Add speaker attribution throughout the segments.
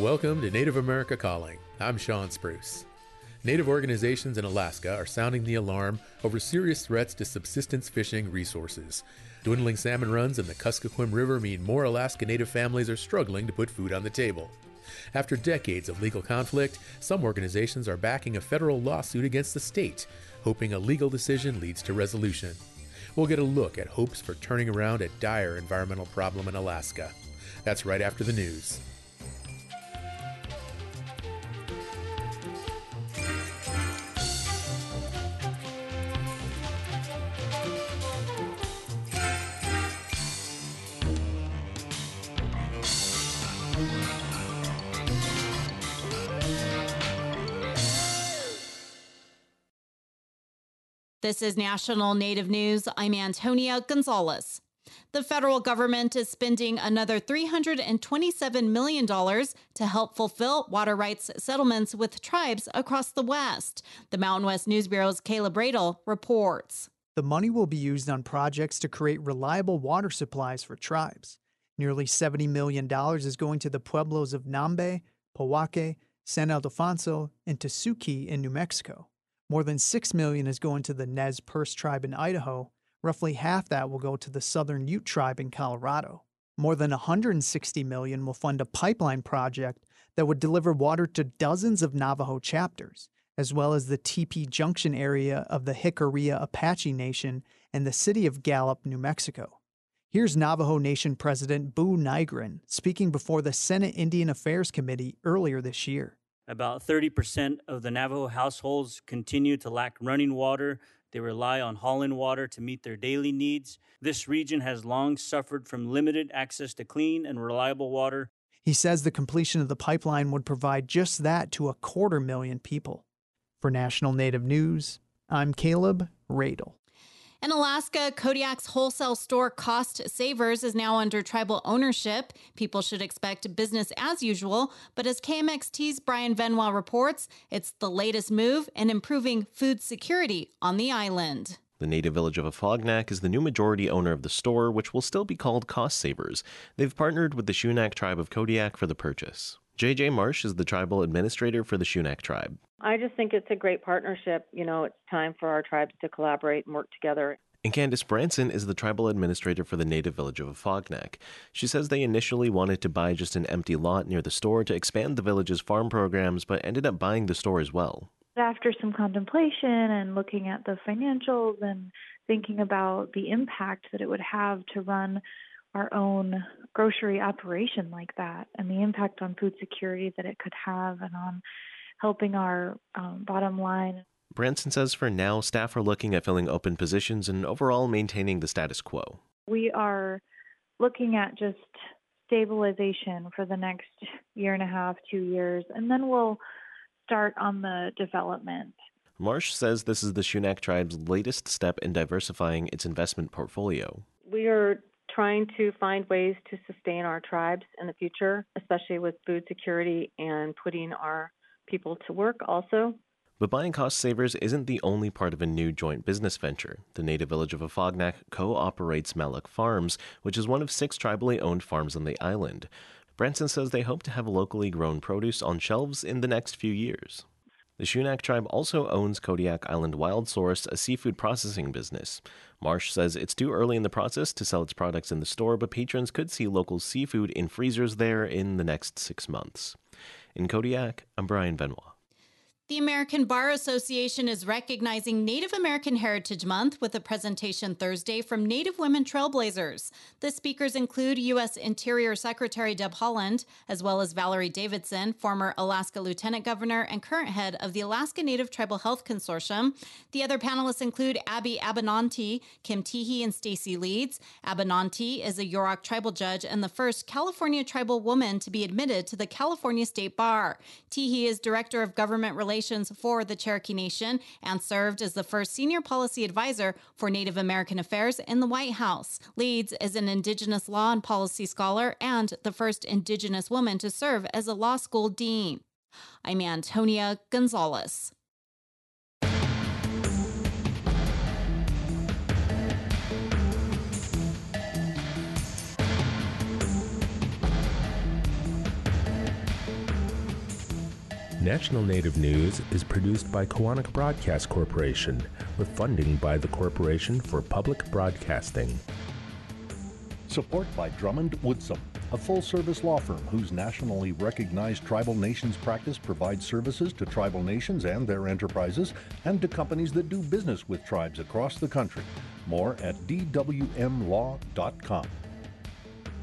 Speaker 1: Welcome to Native America Calling. I'm Sean Spruce. Native organizations in Alaska are sounding the alarm over serious threats to subsistence fishing resources. Dwindling salmon runs in the Kuskokwim River mean more Alaska Native families are struggling to put food on the table. After decades of legal conflict, some organizations are backing a federal lawsuit against the state, hoping a legal decision leads to resolution. We'll get a look at hopes for turning around a dire environmental problem in Alaska. That's right after the news.
Speaker 2: This is National Native News. I'm Antonia Gonzalez. The federal government is spending another $327 million to help fulfill water rights settlements with tribes across the West. The Mountain West News Bureau's Kaleb Roedel reports.
Speaker 3: The money will be used on projects to create reliable water supplies for tribes. Nearly $70 million is going to the pueblos of Nambe, Pojoaque, San Ildefonso, and Tesuque in New Mexico. More than 6 million is going to the Nez Perce tribe in Idaho. Roughly half that will go to the Southern Ute tribe in Colorado. More than 160 million will fund a pipeline project that would deliver water to dozens of Navajo chapters, as well as the TP Junction area of the Jicarilla Apache Nation and the city of Gallup, New Mexico. Here's Navajo Nation President Buu Nygren speaking before the Senate Indian Affairs Committee earlier this year.
Speaker 4: About 30% of the Navajo households continue to lack running water. They rely on haul-in water to meet their daily needs. This region has long suffered from limited access to clean and reliable water.
Speaker 3: He says the completion of the pipeline would provide just that to a quarter million people. For National Native News, I'm Kaleb Roedel.
Speaker 2: In Alaska, Kodiak's wholesale store Cost Savers is now under tribal ownership. People should expect business as usual, but as KMXT's Brian Venua reports, it's the latest move in improving food security on the island.
Speaker 5: The native village of Afognak is the new majority owner of the store, which will still be called Cost Savers. They've partnered with the Sun'aq tribe of Kodiak for the purchase. JJ Marsh is the tribal administrator for the Sun'aq tribe.
Speaker 6: I just think it's a great partnership. You know, it's time for our tribes to collaborate and work together.
Speaker 5: And Candice Branson is the tribal administrator for the native village of Afognak. She says they initially wanted to buy just an empty lot near the store to expand the village's farm programs, but ended up buying the store as well.
Speaker 7: After some contemplation and looking at the financials and thinking about the impact that it would have to run our own grocery operation like that and the impact on food security that it could have and on helping our um, bottom line.
Speaker 5: Branson says for now, staff are looking at filling open positions and overall maintaining the status quo.
Speaker 7: We are looking at just stabilization for the next year and a half, two years, and then we'll start on the development.
Speaker 5: Marsh says this is the Sun'aq tribe's latest step in diversifying its investment portfolio.
Speaker 6: We are trying to find ways to sustain our tribes in the future, especially with food security and putting our people to work also.
Speaker 5: But buying cost savers isn't the only part of a new joint business venture. The native village of Afognak co operates Maluk Farms, which is one of six tribally owned farms on the island. Branson says they hope to have locally grown produce on shelves in the next few years. The Sun'aq tribe also owns Kodiak Island Wild Source, a seafood processing business. Marsh says it's too early in the process to sell its products in the store, but patrons could see local seafood in freezers there in the next six months. In Kodiak, I'm Brian Venua.
Speaker 2: The American Bar Association is recognizing Native American Heritage Month with a presentation Thursday from Native women trailblazers. The speakers include U.S. Interior Secretary Deb Haaland, as well as Valerie Davidson, former Alaska Lieutenant Governor and current head of the Alaska Native Tribal Health Consortium. The other panelists include Abby Abinanti, Kim Teehee, and Stacy Leeds. Abinanti is a Yurok tribal judge and the first California tribal woman to be admitted to the California State Bar. Teehee is Director of Government Relations Relations for the Cherokee Nation and served as the first senior policy advisor for Native American Affairs in the White House. Leeds is an Indigenous law and policy scholar and the first Indigenous woman to serve as a law school dean. I'm Antonia Gonzalez.
Speaker 8: National Native News is produced by Koahnic Broadcast Corporation with funding by the Corporation for Public Broadcasting.
Speaker 9: Support by Drummond Woodsum, a full service law firm whose nationally recognized tribal nations practice provides services to tribal nations and their enterprises and to companies that do business with tribes across the country. More at dwmlaw.com.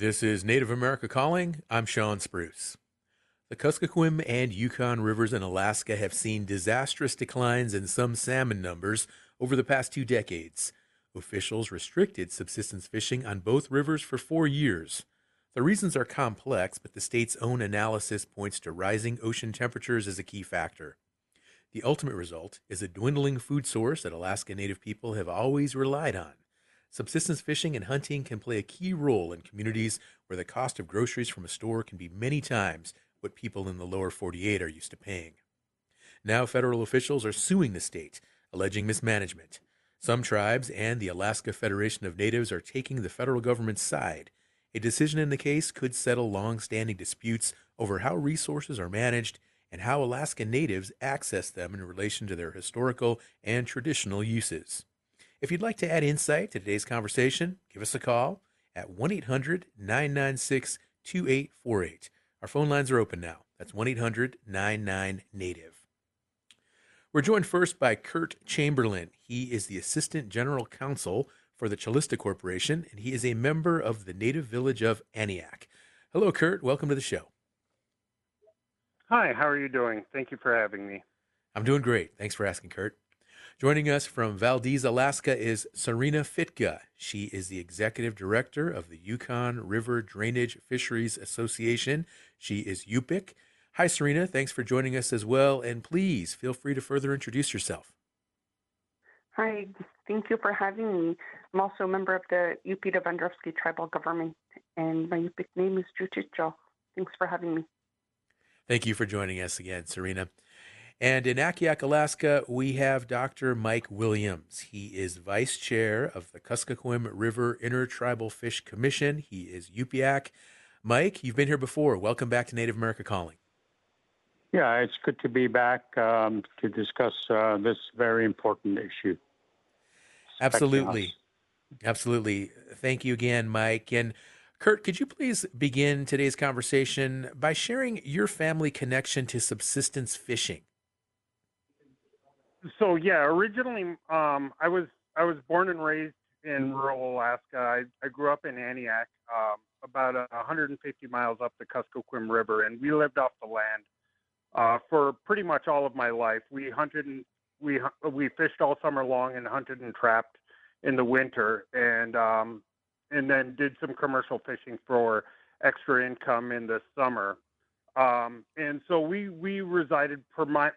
Speaker 10: This is Native America Calling. I'm Sean Spruce. The Kuskokwim and Yukon rivers in Alaska have seen disastrous declines in some salmon numbers over the past two decades. Officials restricted subsistence fishing on both rivers for four years. The reasons are complex, but the state's own analysis points to rising ocean temperatures as a key factor. The ultimate result is a dwindling food source that Alaska Native people have always relied on. Subsistence fishing and hunting can play a key role in communities where the cost of groceries from a store can be many times what people in the lower 48 are used to paying. Now, federal officials are suing the state, alleging mismanagement. Some tribes and the Alaska Federation of Natives are taking the federal government's side. A decision in the case could settle long standing disputes over how resources are managed and how Alaska Natives access them in relation to their historical and traditional uses. If you'd like to add insight to today's conversation, give us a call at 1 800 996 2848. Our phone lines are open now. That's 1 800 99 Native. We're joined first by Kurt Chamberlain. He is the Assistant General Counsel for the Calista Corporation, and he is a member of the native village of Aniak. Hello, Kurt. Welcome to the show.
Speaker 11: Hi, how are you doing? Thank you for having me.
Speaker 10: I'm doing great. Thanks for asking, Kurt. Joining us from Valdez, Alaska is Serena Fitka. She is the executive director of the Yukon River Drainage Fisheries Association. She is Yupik. Hi, Serena. Thanks for joining us as well. And please feel free to further introduce yourself.
Speaker 12: Hi, thank you for having me. I'm also a member of the Yupik Vendrovsky tribal government, and my Yupik name is Juchicho. Thanks for having me.
Speaker 10: Thank you for joining us again, Serena. And in Akiak, Alaska, we have Dr. Mike Williams. He is vice chair of the Kuskokwim River Intertribal Fish Commission. He is Yupiak. Mike, you've been here before. Welcome back to Native America Calling.
Speaker 11: Yeah, it's good to be back um, to discuss uh, this very important issue.
Speaker 10: Absolutely. Absolutely. Thank you again, Mike. And Kurt, could you please begin today's conversation by sharing your family connection to subsistence fishing?
Speaker 11: So yeah, originally um, I was I was born and raised in rural Alaska. I, I grew up in Aniak, um, about uh, 150 miles up the Kuskokwim River, and we lived off the land uh, for pretty much all of my life. We hunted and we we fished all summer long and hunted and trapped in the winter, and um, and then did some commercial fishing for extra income in the summer. Um, and so we we resided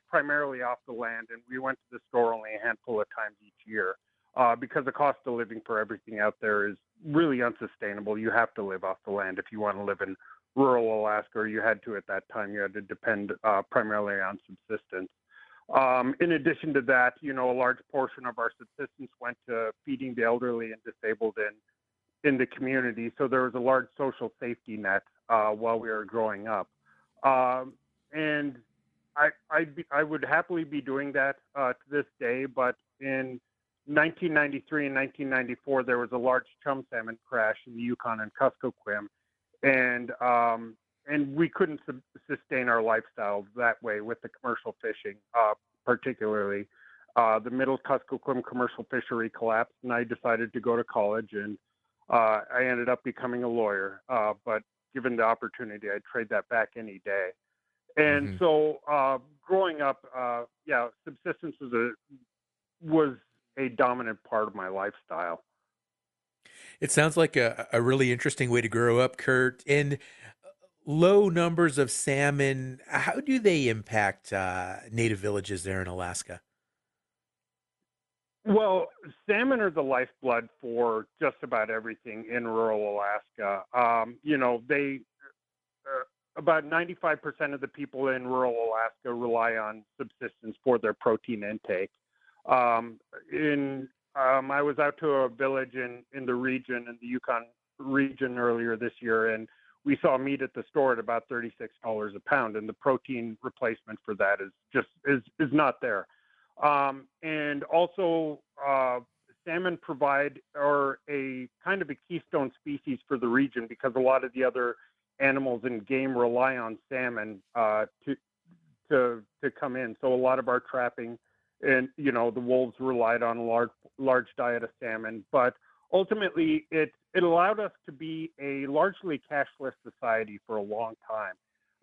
Speaker 11: primarily off the land, and we went to the store only a handful of times each year uh, because the cost of living for everything out there is really unsustainable. You have to live off the land if you want to live in rural Alaska, or you had to at that time. You had to depend uh, primarily on subsistence. Um, in addition to that, you know, a large portion of our subsistence went to feeding the elderly and disabled in in the community. So there was a large social safety net uh, while we were growing up. Um, and I I'd be, I would happily be doing that uh, to this day, but in 1993 and 1994 there was a large chum salmon crash in the Yukon and Kuskokwim, and um, and we couldn't su- sustain our lifestyle that way with the commercial fishing, uh, particularly. Uh, the middle Kuskokwim commercial fishery collapsed, and I decided to go to college, and uh, I ended up becoming a lawyer. Uh, but given the opportunity, I'd trade that back any day. And mm-hmm. so, uh, growing up, uh, yeah, subsistence was a was a dominant part of my lifestyle.
Speaker 10: It sounds like a, a really interesting way to grow up, Kurt. And
Speaker 1: low numbers of salmon, how do they impact uh, native villages there in Alaska?
Speaker 11: Well, salmon are the lifeblood for just about everything in rural Alaska. Um, you know, they uh, about 95% of the people in rural Alaska rely on subsistence for their protein intake. Um, in um, I was out to a village in in the region in the Yukon region earlier this year, and we saw meat at the store at about $36 a pound, and the protein replacement for that is just is is not there. Um, and also, uh, salmon provide are a kind of a keystone species for the region because a lot of the other animals and game rely on salmon uh, to to to come in. So a lot of our trapping, and you know, the wolves relied on a large large diet of salmon, but ultimately it it allowed us to be a largely cashless society for a long time.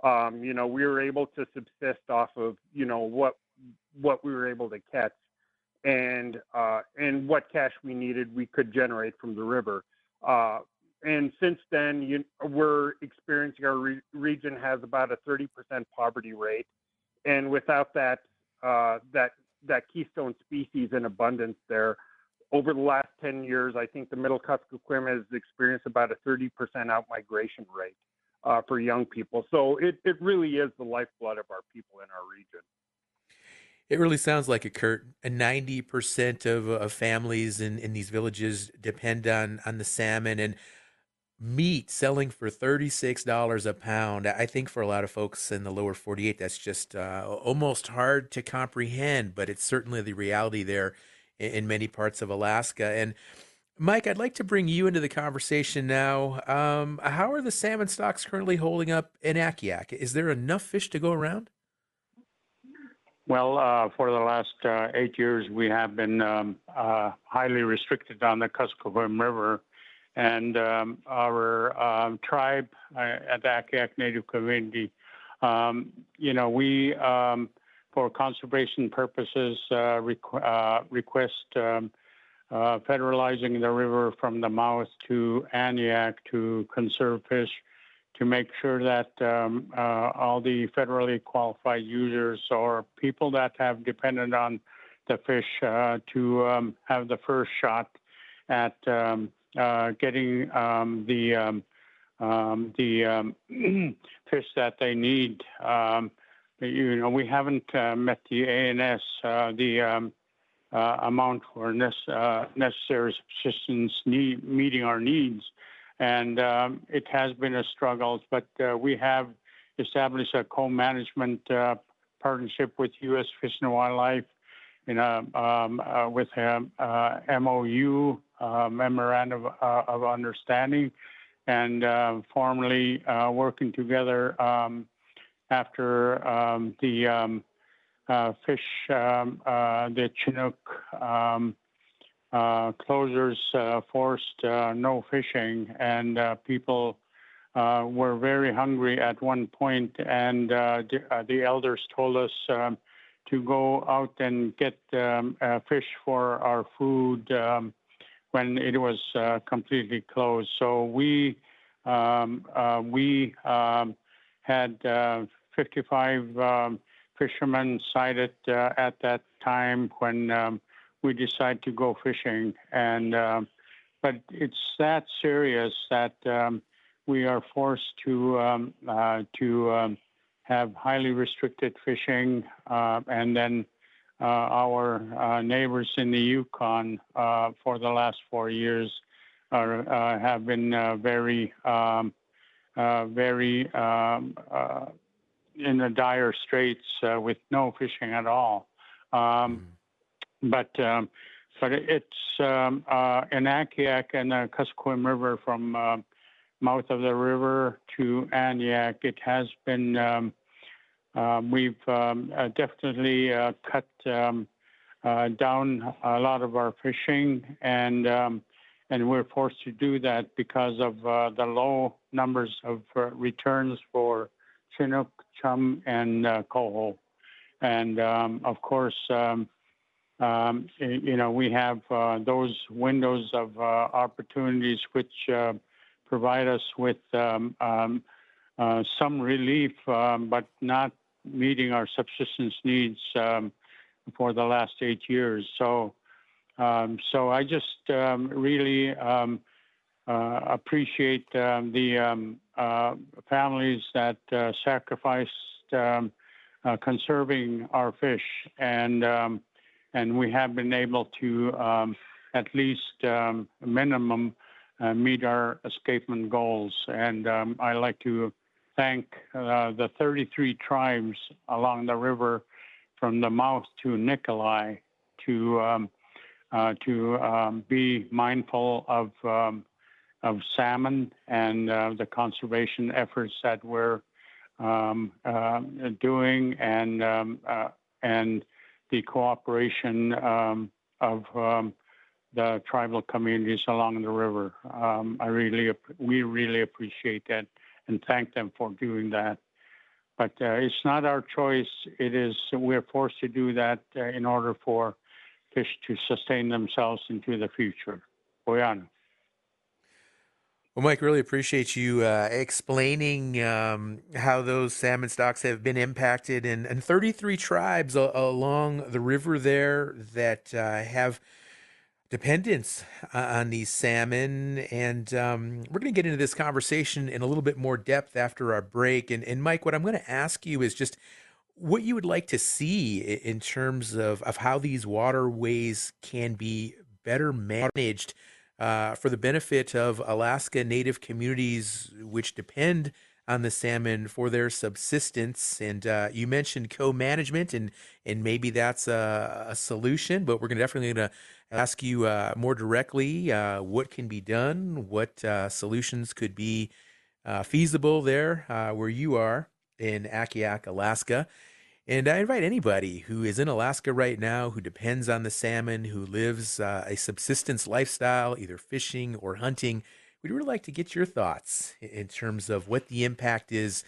Speaker 11: Um, you know, we were able to subsist off of you know what what we were able to catch and uh, and what cash we needed we could generate from the river. Uh, and since then, you, we're experiencing our re- region has about a 30% poverty rate, and without that uh, that that keystone species in abundance there, over the last 10 years, I think the Middle Kuskokwim has experienced about a 30% outmigration rate uh, for young people. So it, it really is the lifeblood of our people in our region.
Speaker 1: It really sounds like it, Kurt. Ninety percent of, of families in, in these villages depend on on the salmon and meat selling for thirty six dollars a pound. I think for a lot of folks in the lower forty eight, that's just uh, almost hard to comprehend. But it's certainly the reality there in, in, many parts of Alaska. And Mike, I'd like to bring you into the conversation now. Um, how are the salmon stocks currently holding up in Akiak? Is there enough fish to go around?
Speaker 13: Well, uh, for the last uh, eight years, we have been um, uh, highly restricted on the Kuskokwim River, and um, our um, tribe uh, at the Akiak Native Community, um, you know, we, um, for conservation purposes, uh, requ- uh, request um, federalizing the river from the mouth to Aniak to conserve fish to make sure that um, uh, all the federally qualified users or people that have depended on the fish uh, to um, have the first shot at um, uh, getting um, the um, um, the fish that they need. you know, we haven't uh, met the ANS, uh, the uh, amount for necessary subsistence need, meeting our needs and um, it has been a struggle. But uh, we have established a co-management uh, partnership with U.S. Fish and Wildlife in a, um, uh, with a MOU uh, memorandum of, uh, of, understanding, and uh, formally working together um, after um, the um, fish, um, the Chinook uh, closures uh, forced uh, no fishing, and uh, people uh, were very hungry at one point, and uh, the, the, elders told us um, to go out and get um, fish for our food um, when it was completely closed. So we um, we um, had 55 um, fishermen sighted at that time when we decide to go fishing. And uh, but it's that serious that um, we are forced to um, uh, to um, have highly restricted fishing, uh, and then uh, our uh, neighbors in the Yukon uh, for the last four years are, have been very um, very um, in the dire straits with no fishing at all. Mm but um, but it's um, uh, and the Kuskokwim River from uh, mouth of the river to Aniak. It has been um, uh, we've um, uh, definitely uh, cut um, uh, down a lot of our fishing and um, and we're forced to do that because of the low numbers of returns for Chinook, chum, and coho. And of course, um, you know, we have uh, those windows of uh, opportunities which uh, provide us with um, um, uh, some relief, um, but not meeting our subsistence needs um, for the last eight years. So, um, so I just really uh, appreciate the uh, families that sacrificed conserving our fish, and and we have been able to at least minimum meet our escapement goals. And I like to thank uh, the 33 tribes along the river from the mouth to Nikolai to um, uh, to um, be mindful of um, of salmon and uh, the conservation efforts that we're um, uh, doing and um, uh, and the cooperation um, of the tribal communities along the river. I really we really appreciate that and thank them for doing that. But uh, it's not our choice. It is we're forced to do that uh, in order for fish to sustain themselves into the future. Boyano.
Speaker 10: Well, Mike, really appreciate you uh, explaining um, how those salmon stocks have been impacted, and, and 33 tribes a- along the river there that uh, have dependence uh, on these salmon. And um, we're going to get into this conversation in a little bit more depth after our break. And, and Mike, what I'm going to ask you is just what you would like to see in terms of, of how these waterways can be better managed uh, for the benefit of Alaska Native communities, which depend on the salmon for their subsistence. And uh, you mentioned co-management, and and maybe that's a, a solution. But we're gonna definitely going to ask you uh, more directly uh, what can be done, what uh, solutions could be uh, feasible there where you are in Akiak, Alaska. And I invite anybody who is in Alaska right now, who depends on the salmon, who lives uh, a subsistence lifestyle, either fishing or hunting. We'd really like to get your thoughts in terms of what the impact is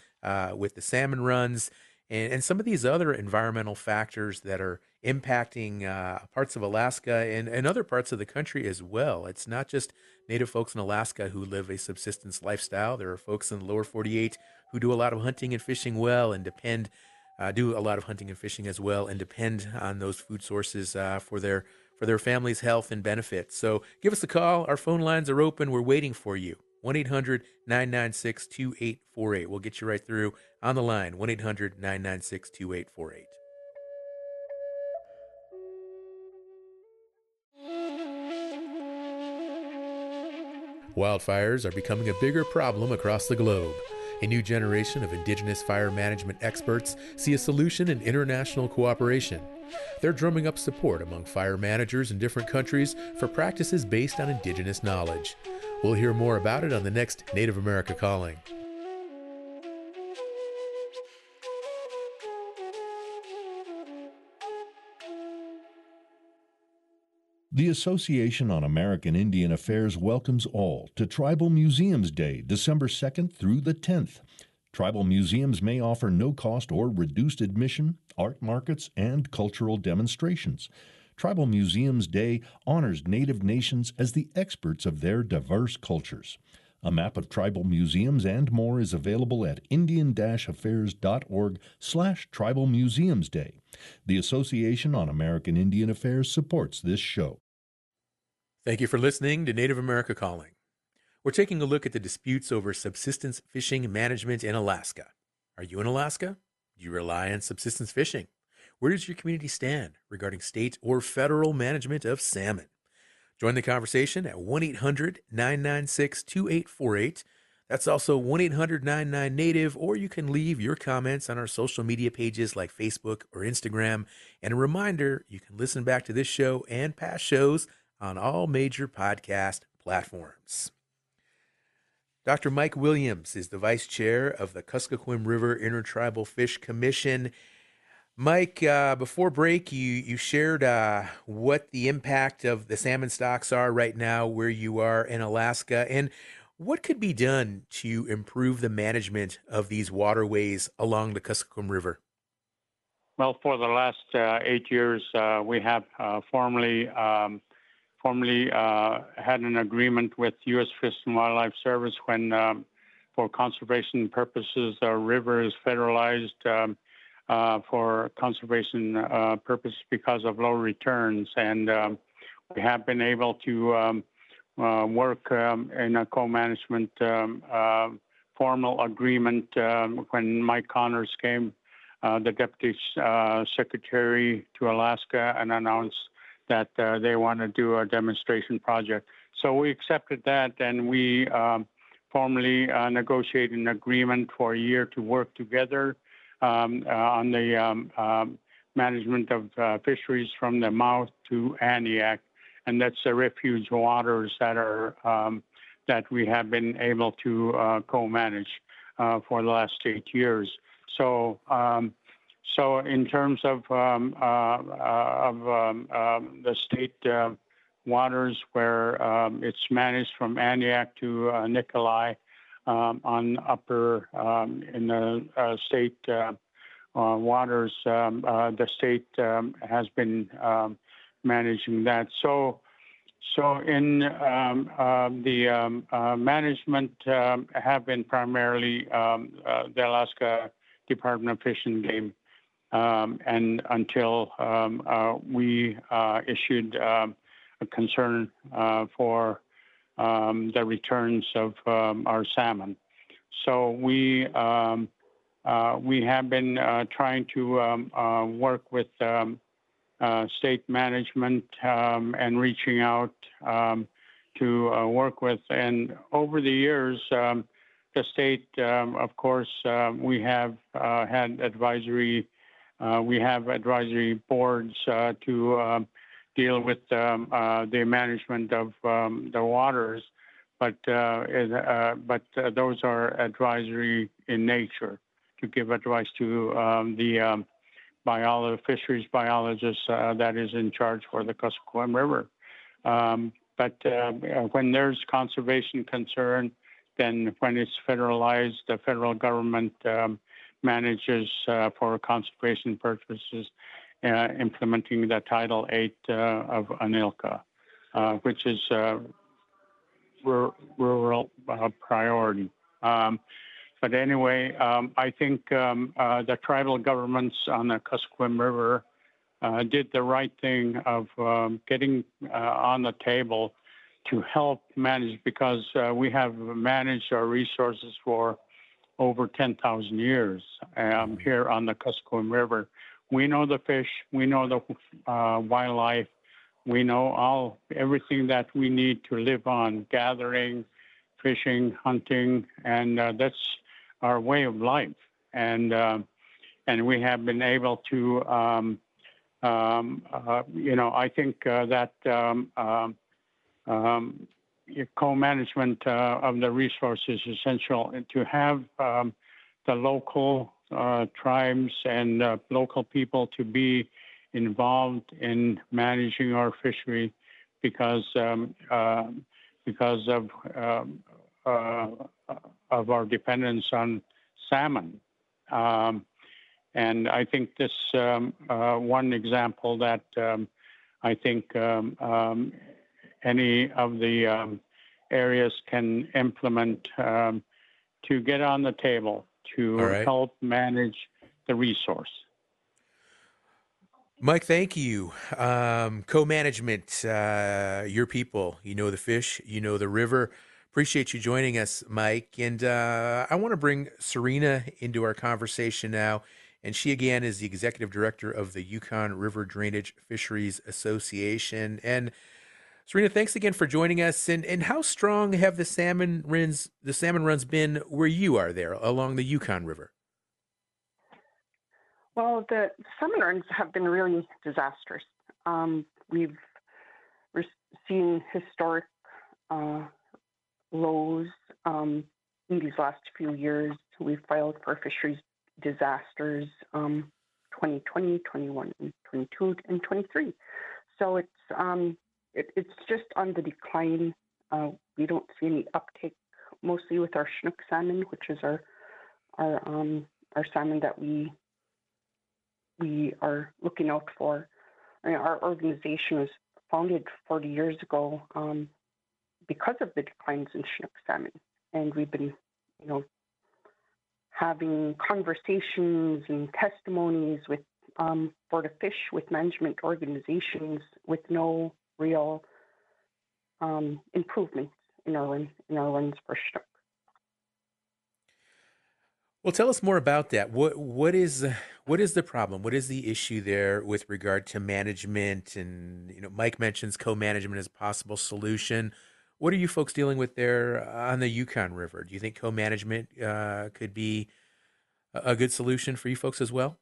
Speaker 10: with the salmon runs and, and some of these other environmental factors that are impacting uh, parts of Alaska and, and other parts of the country as well. It's not just Native folks in Alaska who live a subsistence lifestyle. There are folks in the lower 48 who do a lot of hunting and fishing well and depend, uh, do a lot of hunting and fishing as well, and depend on those food sources uh, for their for their family's health and benefit. So give us a call. Our phone lines are open. We're waiting for you. 1 800 996 2848. We'll get you right through on the line 1 800 996 2848.
Speaker 1: Wildfires are becoming a bigger problem across the globe. A new generation of indigenous fire management experts see a solution in international cooperation. They're drumming up support among fire managers in different countries for practices based on indigenous knowledge. We'll hear more about it on the next Native America Calling.
Speaker 14: The Association on American Indian Affairs welcomes all to Tribal Museums Day, December 2nd through the 10th. Tribal museums may offer no cost or reduced admission, art markets, and cultural demonstrations. Tribal Museums Day honors Native nations as the experts of their diverse cultures. A map of tribal museums and more is available at indian-affairs.org slash tribal museums day. The Association on American Indian Affairs supports this show.
Speaker 1: Thank you for listening to Native America Calling. We're taking a look at the disputes over subsistence fishing management in Alaska. Are you in Alaska? Do you rely on subsistence fishing? Where does your community stand regarding state or federal management of salmon? Join the conversation at 1 800 996 2848. That's also 1 800 99 Native, or you can leave your comments on our social media pages like Facebook or Instagram. And a reminder you can listen back to this show and past shows on all major podcast platforms. Dr. Mike Williams is the vice chair of the Kuskokwim River Intertribal Fish Commission. Mike, uh, before break, you you shared uh, what the impact of the salmon stocks are right now where you are in Alaska, and what could be done to improve the management of these waterways along the Kuskokwim River.
Speaker 13: Well, for the last uh, eight years, uh, we have uh, formally um, formally uh, had an agreement with U.S. Fish and Wildlife Service when um, for conservation purposes. Our river is federalized um, uh, for conservation uh, purposes because of low returns, and um, we have been able to um, work um, in a co-management um, formal agreement when Mike Connors came, the deputy secretary to Alaska, and announced that they want to do a demonstration project. So we accepted that, and we um, formally negotiated an agreement for a year to work together um, on the um, um, management of uh, fisheries from the mouth to Aniak and that's the refuge waters that are um, that we have been able to uh, co-manage uh, for the last eight years. So, um, so in terms of um, uh, uh um, um, the state uh, waters, where um, it's managed from Aniak to uh, Nikolai um, on upper um, in the uh, state uh, waters, the state has been managing that. So, so in the management have been primarily the Alaska Department of Fish and Game, and until um, uh, we uh, issued a concern uh, for the returns of our salmon. So we we have been trying to work with state management um, and reaching out um, to work with. And over the years, um, the state, um, of course, we have had advisory, we have advisory boards to um, deal with um, the management of the waters, but but those are advisory in nature to give advice to the biolo- fisheries biologist uh, that is in charge for the Kuskokwim River. Um, but uh, when there's conservation concern, then when it's federalized, the federal government um, manages uh, for conservation purposes, uh, implementing the Title VIII uh, of ANILCA, which is a rural priority. Um, but anyway, um, I think um, uh, the tribal governments on the Kuskokwim River uh, did the right thing of um, getting uh, on the table to help manage because we have managed our resources for over 10,000 years um, here on the Kuskokwim River. We know the fish, we know the uh, wildlife, we know all everything that we need to live on, gathering, fishing, hunting, and uh, that's our way of life, and uh, and we have been able to, um, um, uh, you know, I think uh, that um, um, co-management uh, of the resources is essential to have um, the local uh, tribes and uh, local people to be involved in managing our fishery because because of uh, of our dependence on salmon. Um, and I think this um, uh, one example that um, I think um, um, any of the um, areas can implement to get on the table to right. help manage the resource.
Speaker 10: Mike, thank you. Um, Co management, uh, your people, you know the fish, you know the river. Appreciate you joining us, Mike. And uh, I want to bring Serena into our conversation now. And she, again, is the executive director of the Yukon River Drainage Fisheries Association. And Serena, thanks again for joining us. And, and how strong have the salmon runs, the salmon runs been where you are there along the Yukon River?
Speaker 12: Well, the salmon runs have been really disastrous. Um, we've seen historic uh, lows um, in these last few years. We've filed for fisheries disasters um, 2020, 21, 22, and 23. So it's um, it, it's just on the decline. Uh, we don't see any uptake, mostly with our Chinook salmon, which is our our um, our salmon that we we are looking out for. I mean, our organization was founded 40 years ago um, because of the declines in Chinook salmon. And we've been you know, having conversations and testimonies with um, Board of Fish, with management organizations, with no real um, improvements in our in for snook.
Speaker 10: Well, tell us more about that. What what is what is the problem? What is the issue there with regard to management? And you know, Mike mentions co-management as a possible solution. What are you folks dealing with there on the Yukon River? Do you think co-management uh, could be a good solution for you folks as well?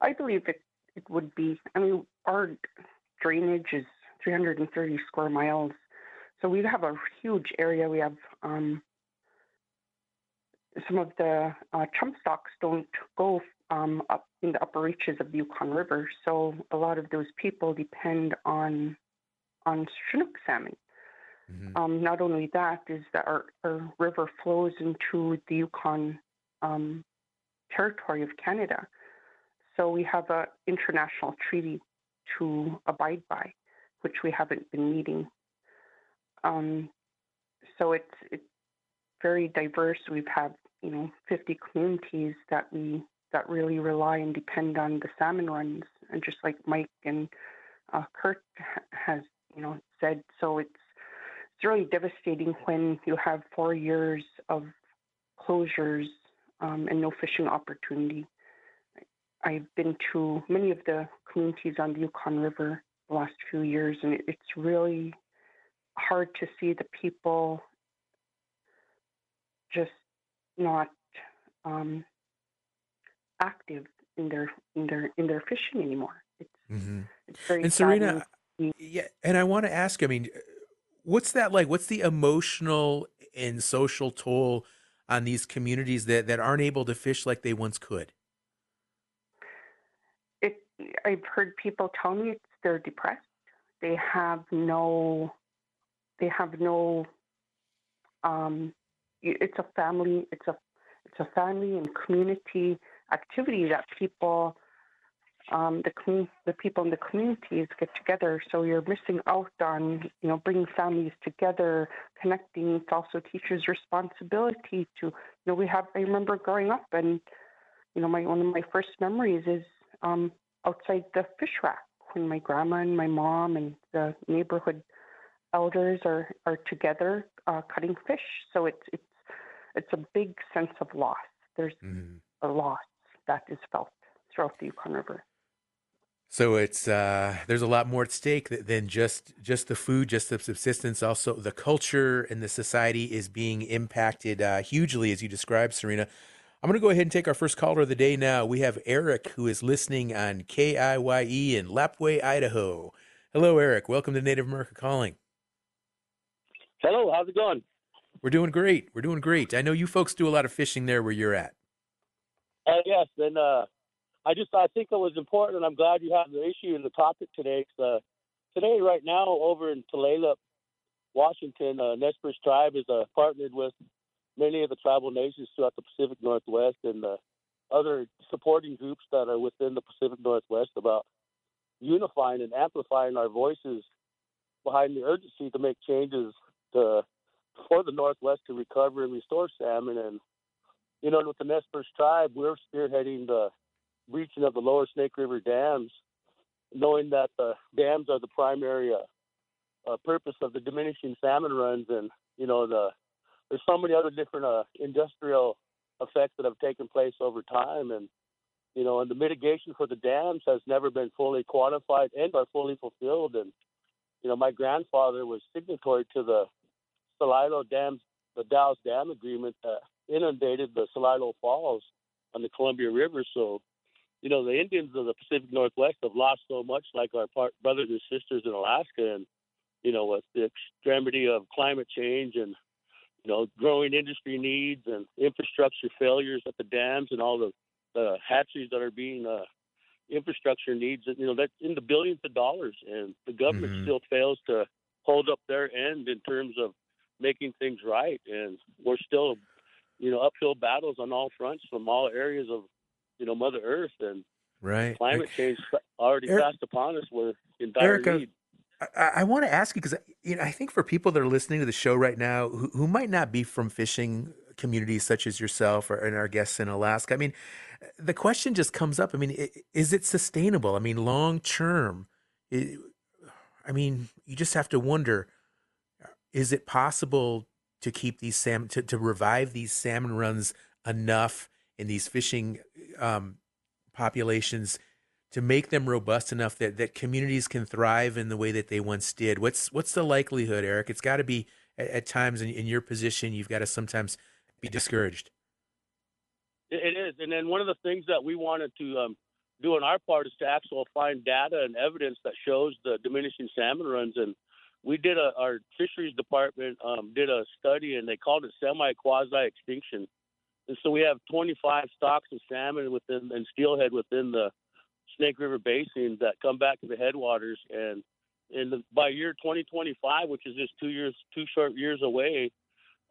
Speaker 12: I believe it it would be. I mean, our drainage is 330 square miles, so we have a huge area. We have um, some of the uh, chum stocks don't go um, up in the upper reaches of the Yukon River, so a lot of those people depend on on Chinook salmon. Mm-hmm. Um, not only that is that our, our, river flows into the Yukon um, territory of Canada, so we have an international treaty to abide by, which we haven't been meeting. Um, so it's it's very diverse. We've had you know 50 communities that we that really rely and depend on the salmon runs, and just like Mike and uh, Kurt has you know said, so it's it's really devastating when you have four years of closures um, and no fishing opportunity. I've been to many of the communities on the Yukon River the last few years, and it's really hard to see the people just not um, active in their in their in their fishing anymore. It's mm-hmm. it's very
Speaker 10: and Serena, yeah, and I want to ask. I mean, what's that like? What's the emotional and social toll on these communities that that aren't able to fish like they once could?
Speaker 12: I've heard people tell me they're depressed. They have no. They have no. Um, it's a family. It's a it's a family and community activity that people, um, the the people in the communities get together. So you're missing out on you know bringing families together, connecting. It also teaches responsibility to you know we have. I remember growing up and you know my one of my first memories is um, outside the fish rack when my grandma and my mom and the neighborhood elders are are together uh, cutting fish. So it's it's it's a big sense of loss. There's mm-hmm. a loss that is felt throughout the Yukon River.
Speaker 10: So it's uh, there's a lot more at stake than just just the food, just the subsistence. Also, the culture and the society is being impacted uh, hugely, as you described, Serena. I'm going to go ahead and take our first caller of the day now. We have Eric, who is listening on KIYE in Lapwai, Idaho. Hello, Eric. Welcome to Native America Calling.
Speaker 15: Hello. How's it going?
Speaker 10: We're doing great. We're doing great. I know you folks do a lot of fishing there where you're at.
Speaker 15: Uh, yes, and uh, I just I think it was important, and I'm glad you have the issue and the topic today. Cause, uh, today, right now, over in Tulalip, Washington, uh, Nez Perce Tribe is uh, partnered with many of the tribal nations throughout the Pacific Northwest and uh, other supporting groups that are within the Pacific Northwest about unifying and amplifying our voices behind the urgency to make changes to for the Northwest to recover and restore salmon. And, you know, with the Nez Perce tribe, we're spearheading the breaching of the lower Snake River dams, knowing that the dams are the primary uh, uh, purpose of the diminishing salmon runs. And, you know, the there's so many other different uh, industrial effects that have taken place over time. And, you know, and the mitigation for the dams has never been fully quantified and are fully fulfilled. And, you know, my grandfather was signatory to the Celilo Dam, the Dalles Dam Agreement that inundated the Celilo Falls on the Columbia River. So, you know, the Indians of the Pacific Northwest have lost so much, like our part, brothers and sisters in Alaska, and you know, with the extremity of climate change and you know, growing industry needs and infrastructure failures at the dams and all the, the hatcheries that are being uh, infrastructure needs, you know, that's in the billions of dollars, and the government mm-hmm. still fails to hold up their end in terms of making things right. And we're still, you know, uphill battles on all fronts from all areas of, you know, Mother Earth and
Speaker 10: right
Speaker 15: climate change already Eric, fast upon us. We're in dire Erica, need.
Speaker 10: I, I want to ask you because you know I think for people that are listening to the show right now who, who might not be from fishing communities such as yourself or, and our guests in Alaska. I mean, the question just comes up. I mean, is it sustainable? I mean, long term, I mean, you just have to wonder: is it possible to keep these salmon to, to revive these salmon runs enough in these fishing um, populations to make them robust enough that, that communities can thrive in the way that they once did? What's what's the likelihood, Eric? It's got to be at, at times in, in, your position, you've got to sometimes be discouraged.
Speaker 15: It is, and then one of the things that we wanted to um, do on our part is to actually find data and evidence that shows the diminishing salmon runs. And we did a our fisheries department um, did a study, and they called it semi quasi extinction. And so we have 25 stocks of salmon within and steelhead within the Snake River Basin that come back to the headwaters. And in the, by year 2025, which is just two years, two short years away,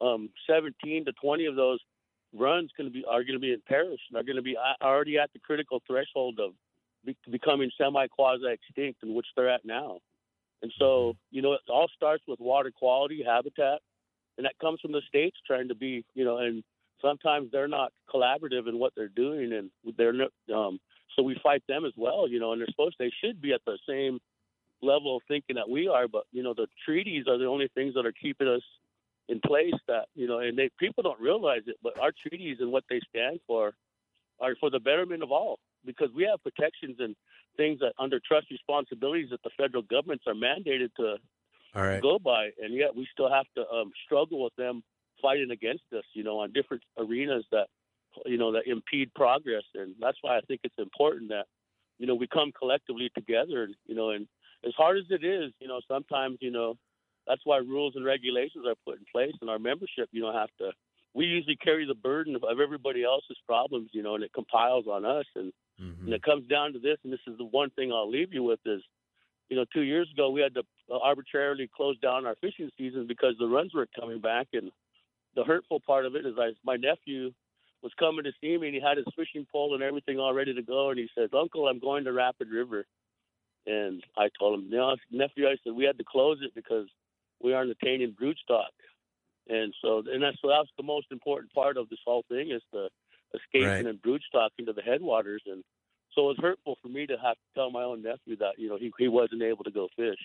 Speaker 15: um, 17 to 20 of those runs going to be are going to be in parish and are going to be already at the critical threshold of be, becoming semi quasi extinct, in which they're at now. And so, mm-hmm. you know, it all starts with water quality, habitat, and that comes from the states trying to be, you know, and sometimes they're not collaborative in what they're doing, and they're um, so we fight them as well, you know, and they're supposed they should be at the same level of thinking that we are, but you know, the treaties are the only things that are keeping us in place. That you know, and they people don't realize it, but our treaties and what they stand for are for the betterment of all, because we have protections and things that under trust responsibilities that the federal governments are mandated to go by, and yet we still have to um, struggle with them fighting against us, you know, on different arenas that you know, that impede progress. And that's why I think it's important that, you know, we come collectively together, and you know, and as hard as it is, you know, sometimes, you know, that's why rules and regulations are put in place and our membership, you know, have to, we usually carry the burden of, of everybody else's problems, you know, and it compiles on us. And, mm-hmm. and it comes down to this, and this is the one thing I'll leave you with is, you know, two years ago we had to arbitrarily close down our fishing season because the runs were coming back. And the hurtful part of it is I, my nephew was coming to see me and he had his fishing pole and everything all ready to go and he says, Uncle, I'm going to Rapid River. And I told him, no, nephew, I said, we had to close it because we aren't attaining brood stock. And so, and that's, so that's the most important part of this whole thing is the escaping right. and brood stock into the headwaters. And so it was hurtful for me to have to tell my own nephew that, you know, he, he wasn't able to go fish.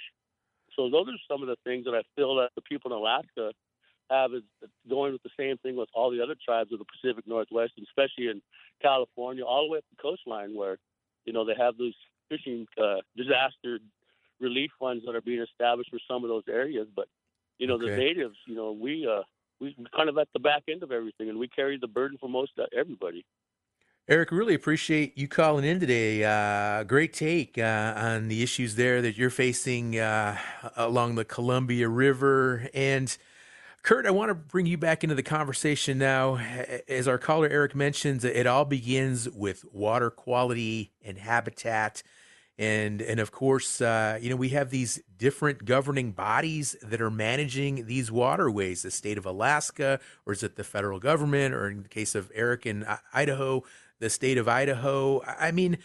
Speaker 15: So those are some of the things that I feel that the people in Alaska have is going with the same thing with all the other tribes of the Pacific Northwest, and especially in California, all the way up the coastline, where you know they have those fishing uh, disaster relief funds that are being established for some of those areas. But you know, okay. the natives, you know, we uh, we kind of at the back end of everything, and we carry the burden for most uh, everybody.
Speaker 10: Eric, really appreciate you calling in today. Uh, great take uh, on the issues there that you're facing uh, along the Columbia River and Kurt, I want to bring you back into the conversation now. As our caller Eric mentions, it all begins with water quality and habitat. And, and of course, uh, you know, we have these different governing bodies that are managing these waterways, the state of Alaska, or is it the federal government, or in the case of Eric in Idaho, the state of Idaho. I mean,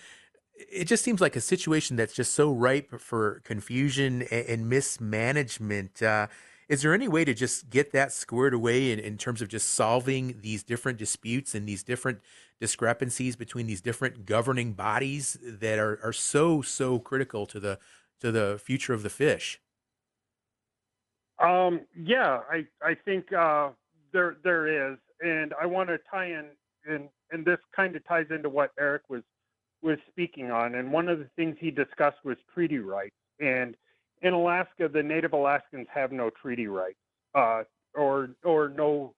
Speaker 10: it just seems like a situation that's just so ripe for confusion and, mismanagement. Uh, is there any way to just get that squared away in, in terms of just solving these different disputes and these different discrepancies between these different governing bodies that are, are so so critical to the to the future of the fish?
Speaker 11: Um, yeah, I I think uh, there there is, and I want to tie in, and and this kind of ties into what Eric was was speaking on, and one of the things he discussed was treaty rights, and in Alaska, the Native Alaskans have no treaty rights uh, or or no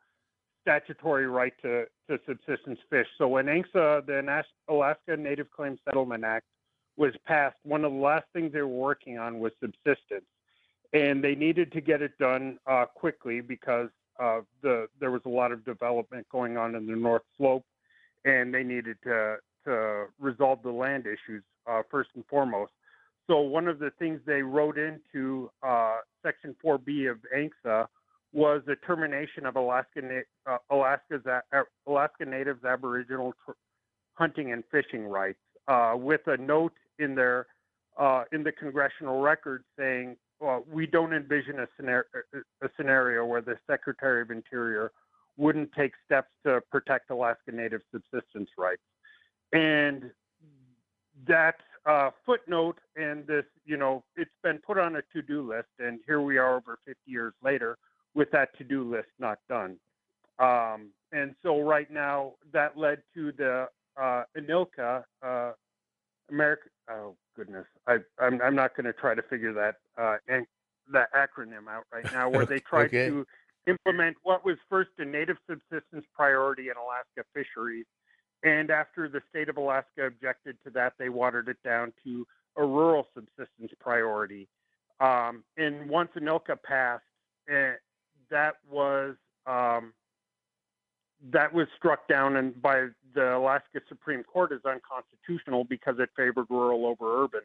Speaker 11: statutory right to, to subsistence fish. So when ANCSA, the Alaska Native Claims Settlement Act, was passed, one of the last things they were working on was subsistence, and they needed to get it done uh, quickly because uh, the there was a lot of development going on in the North Slope, and they needed to to resolve the land issues uh, first and foremost. So one of the things they wrote into uh, Section 4B of ANCSA was the termination of Alaska uh, Alaska's uh, Alaska Natives Aboriginal tr- hunting and fishing rights, uh, with a note in their uh, in the congressional record saying we don't envision a scenario, a scenario where the Secretary of Interior wouldn't take steps to protect Alaska Native subsistence rights. And that uh, footnote and this, you know, it's been put on a to do list, and here we are over 50 years later with that to do list not done. Um, and so right now, that led to the uh, ANILCA, uh, America. Oh goodness, I, I'm I'm not going to try to figure that uh, an, that acronym out right now, where they tried
Speaker 10: Okay.
Speaker 11: to implement what was first a native subsistence priority in Alaska fisheries, and after the state of Alaska objected to that, they watered it down to a rural subsistence priority. Um, and once ANILCA passed, eh, that was um, that was struck down and by the Alaska Supreme Court as unconstitutional because it favored rural over urban.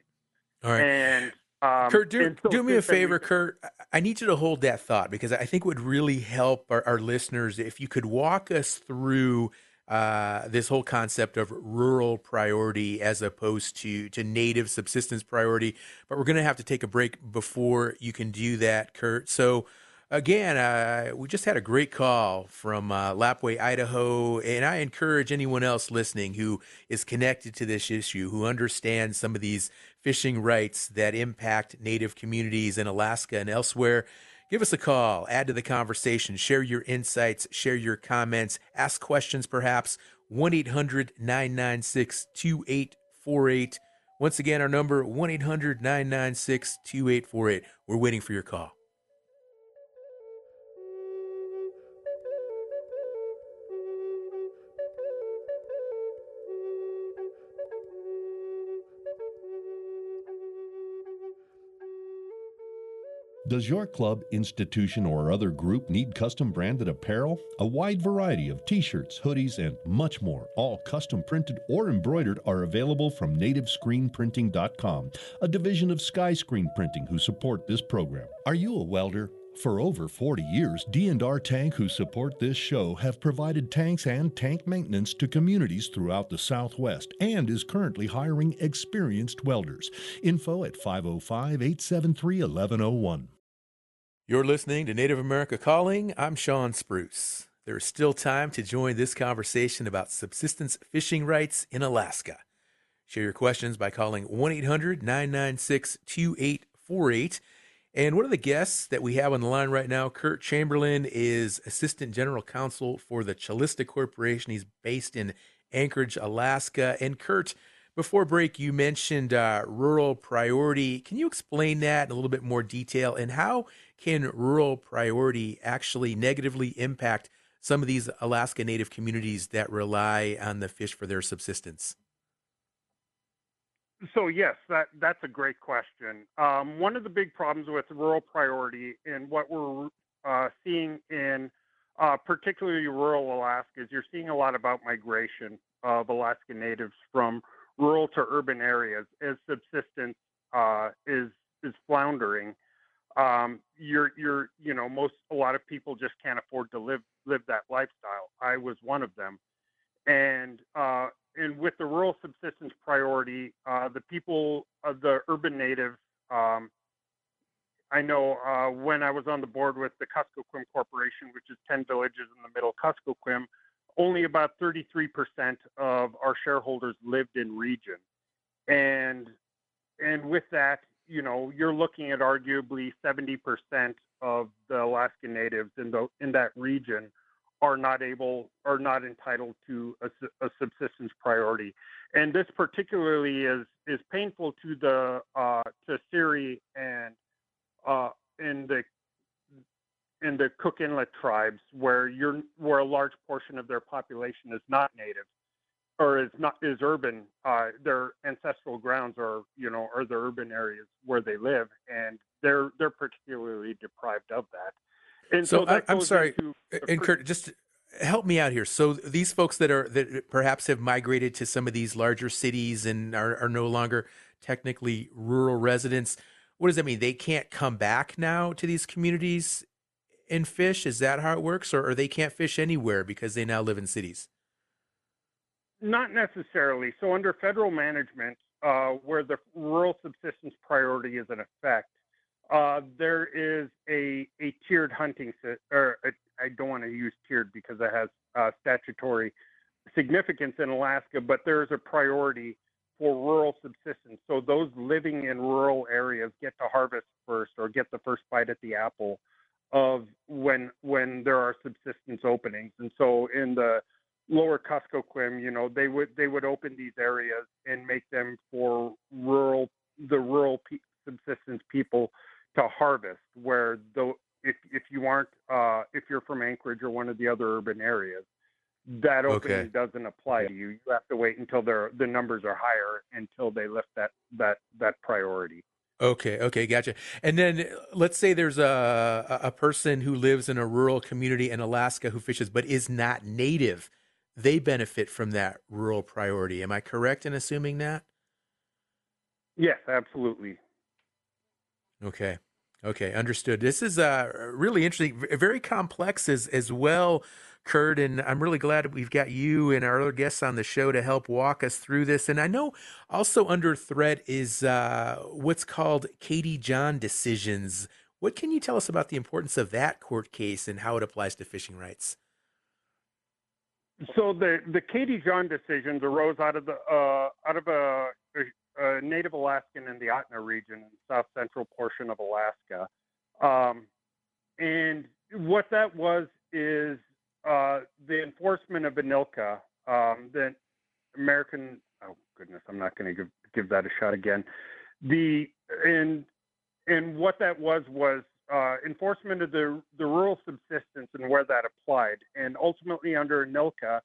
Speaker 10: All right.
Speaker 11: And um,
Speaker 10: Kurt, do,
Speaker 11: so
Speaker 10: do me a
Speaker 11: we-
Speaker 10: favor, Kurt. I- I need you to hold that thought because I think it would really help our, our listeners if you could walk us through uh, this whole concept of rural priority as opposed to, to native subsistence priority. But we're going to have to take a break before you can do that, Kurt. So, again, uh, we just had a great call from uh, Lapwai, Idaho, and I encourage anyone else listening who is connected to this issue, who understands some of these fishing rights that impact Native communities in Alaska and elsewhere. Give us a call, add to the conversation, share your insights, share your comments, ask questions perhaps. 1 800 996 2848. Once again, our number 1 800 996 2848. We're waiting for your call.
Speaker 14: Does your club, institution, or other group need custom branded apparel? A wide variety of t shirts, hoodies, and much more, all custom printed or embroidered, are available from nativescreenprinting.com, a division of Skyscreen Printing who support this program. Are you a welder? For over 40 years, D&R Tank, who support this show, have provided tanks and tank maintenance to communities throughout the Southwest and is currently hiring experienced welders. Info at 505 873 1101.
Speaker 10: You're listening to Native America Calling. I'm Shawn Spruce. There is still time to join this conversation about subsistence fishing rights in Alaska. Share your questions by calling 1 800 996 2848. And one of the guests that we have on the line right now, Kurt Chamberlain, is Assistant General Counsel for the Calista Corporation. He's based in Anchorage, Alaska. And Kurt, before break, you mentioned uh, rural priority. Can you explain that in a little bit more detail? And how can rural priority actually negatively impact some of these Alaska Native communities that rely on the fish for their subsistence?
Speaker 11: So yes, that that's a great question. Um, one of the big problems with rural priority and what we're uh, seeing in uh, particularly rural Alaska is you're seeing a lot about migration of Alaska natives from rural to urban areas as subsistence uh, is is floundering. Um, you're you're you know most a lot of people just can't afford to live live that lifestyle. I was one of them, and uh, and with the rural subsistence priority, uh, the people of the urban native, um, I know uh, when I was on the board with the Kuskokwim Corporation, which is 10 villages in the middle of Kuskokwim, only about 33% of our shareholders lived in region. And and with that, you know, you're looking at arguably 70% of the Alaskan natives in the in that region are not able are not entitled to a, a subsistence priority, and this particularly is is painful to the uh, to CIRI and uh, in the in the Cook Inlet tribes where you're where a large portion of their population is not native or is not is urban. Uh, their ancestral grounds are you know are the urban areas where they live, and they're they're particularly deprived of that. And
Speaker 10: so
Speaker 11: so, that
Speaker 10: I, I'm sorry, and Kurt, just help me out here. So these folks that are that perhaps have migrated to some of these larger cities and are, are no longer technically rural residents, what does that mean? They can't come back now to these communities and fish? Is that how it works, or, or they can't fish anywhere because they now live in cities?
Speaker 11: Not necessarily. So under federal management, uh, where the rural subsistence priority is in effect, uh, there is a, a tiered hunting or a, I don't want to use tiered because it has uh, statutory significance in Alaska, but there's a priority for rural subsistence. So those living in rural areas get to harvest first or get the first bite at the apple of when when there are subsistence openings. And so in the lower Kuskokwim, you know, they would they would open these areas and make them for rural the rural pe- subsistence people to harvest. Where the if if you aren't uh, if you're from Anchorage or one of the other urban areas, that opening
Speaker 10: Okay.
Speaker 11: doesn't apply to you. You have to wait until their the numbers are higher until they lift that that that priority.
Speaker 10: Okay, okay, gotcha. And then let's say there's a a person who lives in a rural community in Alaska who fishes but is not native. They benefit from that rural priority. Am I correct in assuming that?
Speaker 11: Yes, absolutely.
Speaker 10: Okay. Okay, understood. This is uh, really interesting, very complex as as well, Kurt. And I'm really glad we've got you and our other guests on the show to help walk us through this. And I know also under threat is uh, what's called Katie John decisions. What can you tell us about the importance of that court case and how it applies to fishing rights?
Speaker 11: So the the Katie John decisions arose out of the uh, out of a, a, Native Alaskan in the Atna region, south central portion of Alaska, um, and what that was is uh, the enforcement of ANILCA, um, the American. Oh goodness, I'm not going to give give that a shot again. The and and what that was was uh, enforcement of the the rural subsistence and where that applied, and ultimately under NILCA,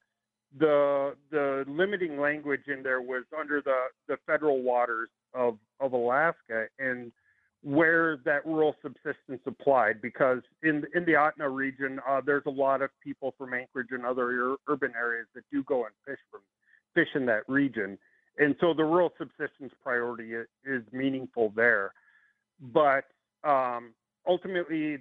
Speaker 11: the the limiting language in there was under the the federal waters of of Alaska and where that rural subsistence applied because in in the Atna region uh, there's a lot of people from Anchorage and other ur- urban areas that do go and fish from fish in that region. And so the rural subsistence priority is, is meaningful there. But um, ultimately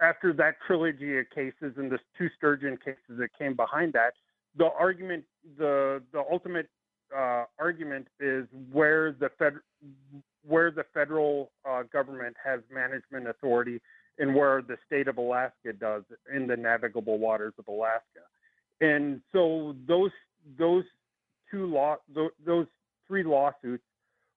Speaker 11: after that trilogy of cases and the two sturgeon cases that came behind that the argument the the ultimate uh, argument is where the fed where the federal uh, government has management authority and where the state of Alaska does in the navigable waters of Alaska. And so those those two law tho- those three lawsuits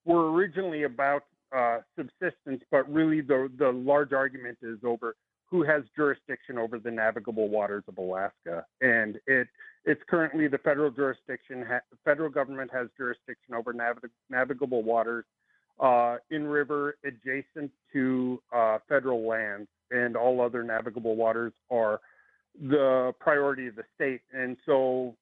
Speaker 11: were originally about uh, subsistence, but really the the large argument is over who has jurisdiction over the navigable waters of Alaska, and it it's currently the federal jurisdiction. Ha- federal government has jurisdiction over navig- navigable waters uh, in river adjacent to uh, federal lands, and all other navigable waters are the priority of the state. And so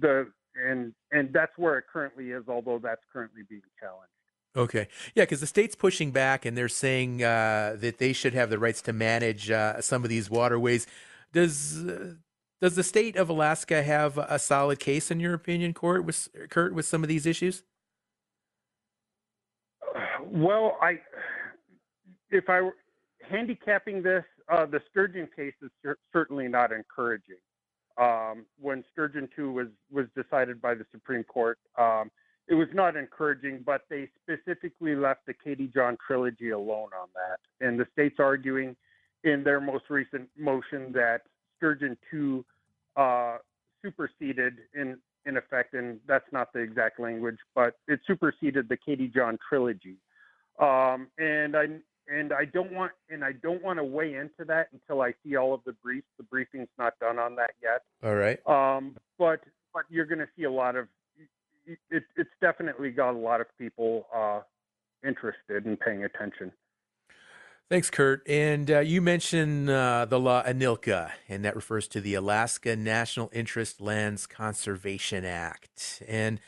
Speaker 11: the and and that's where it currently is, although that's currently being challenged.
Speaker 10: Okay. Yeah, because the state's pushing back and they're saying uh, that they should have the rights to manage uh, some of these waterways. Does uh, does the state of Alaska have a solid case, in your opinion, Kurt, with, Kurt, with some of these issues?
Speaker 11: Well, I if I were handicapping this, uh, the sturgeon case is cer- certainly not encouraging. Um, when Sturgeon two was was decided by the Supreme Court, um, it was not encouraging, but they specifically left the Katie John trilogy alone on that. And the state's arguing in their most recent motion that Sturgeon 2 uh, superseded, in, in effect, and that's not the exact language, but it superseded the Katie John trilogy. Um, and I and I don't want and I don't want to weigh into that until I see all of the briefs. The briefing's not done on that yet.
Speaker 10: All right.
Speaker 11: Um, but but you're going to see a lot of it, it's definitely got a lot of people uh, interested in paying attention.
Speaker 10: Thanks, Kurt. And uh, you mentioned uh, the law ANILCA, and that refers to the Alaska National Interest Lands Conservation Act. And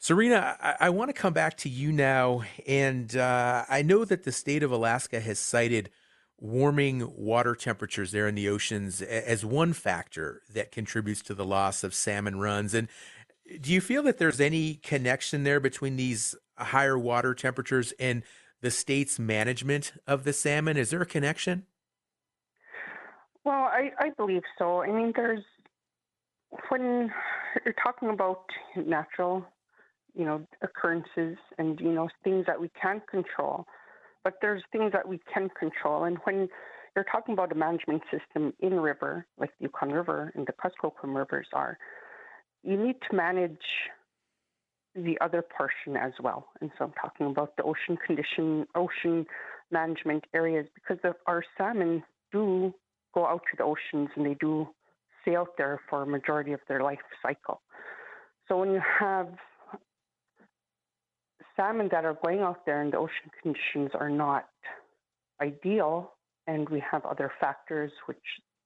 Speaker 10: Serena, I, I want to come back to you now. And uh, I know that the state of Alaska has cited warming water temperatures there in the oceans as one factor that contributes to the loss of salmon runs. And do you feel that there's any connection there between these higher water temperatures and the state's management of the salmon? Is there a connection?
Speaker 12: Well, I, I believe so. I mean, there's when you're talking about natural, you know, occurrences and you know things that we can't control, but there's things that we can control. And when you're talking about a management system in river, like the Yukon River and the Kuskokwim rivers are. You need to manage the other portion as well. And so I'm talking about the ocean condition, ocean management areas, because our salmon do go out to the oceans and they do stay out there for a majority of their life cycle. So when you have salmon that are going out there and the ocean conditions are not ideal, and we have other factors which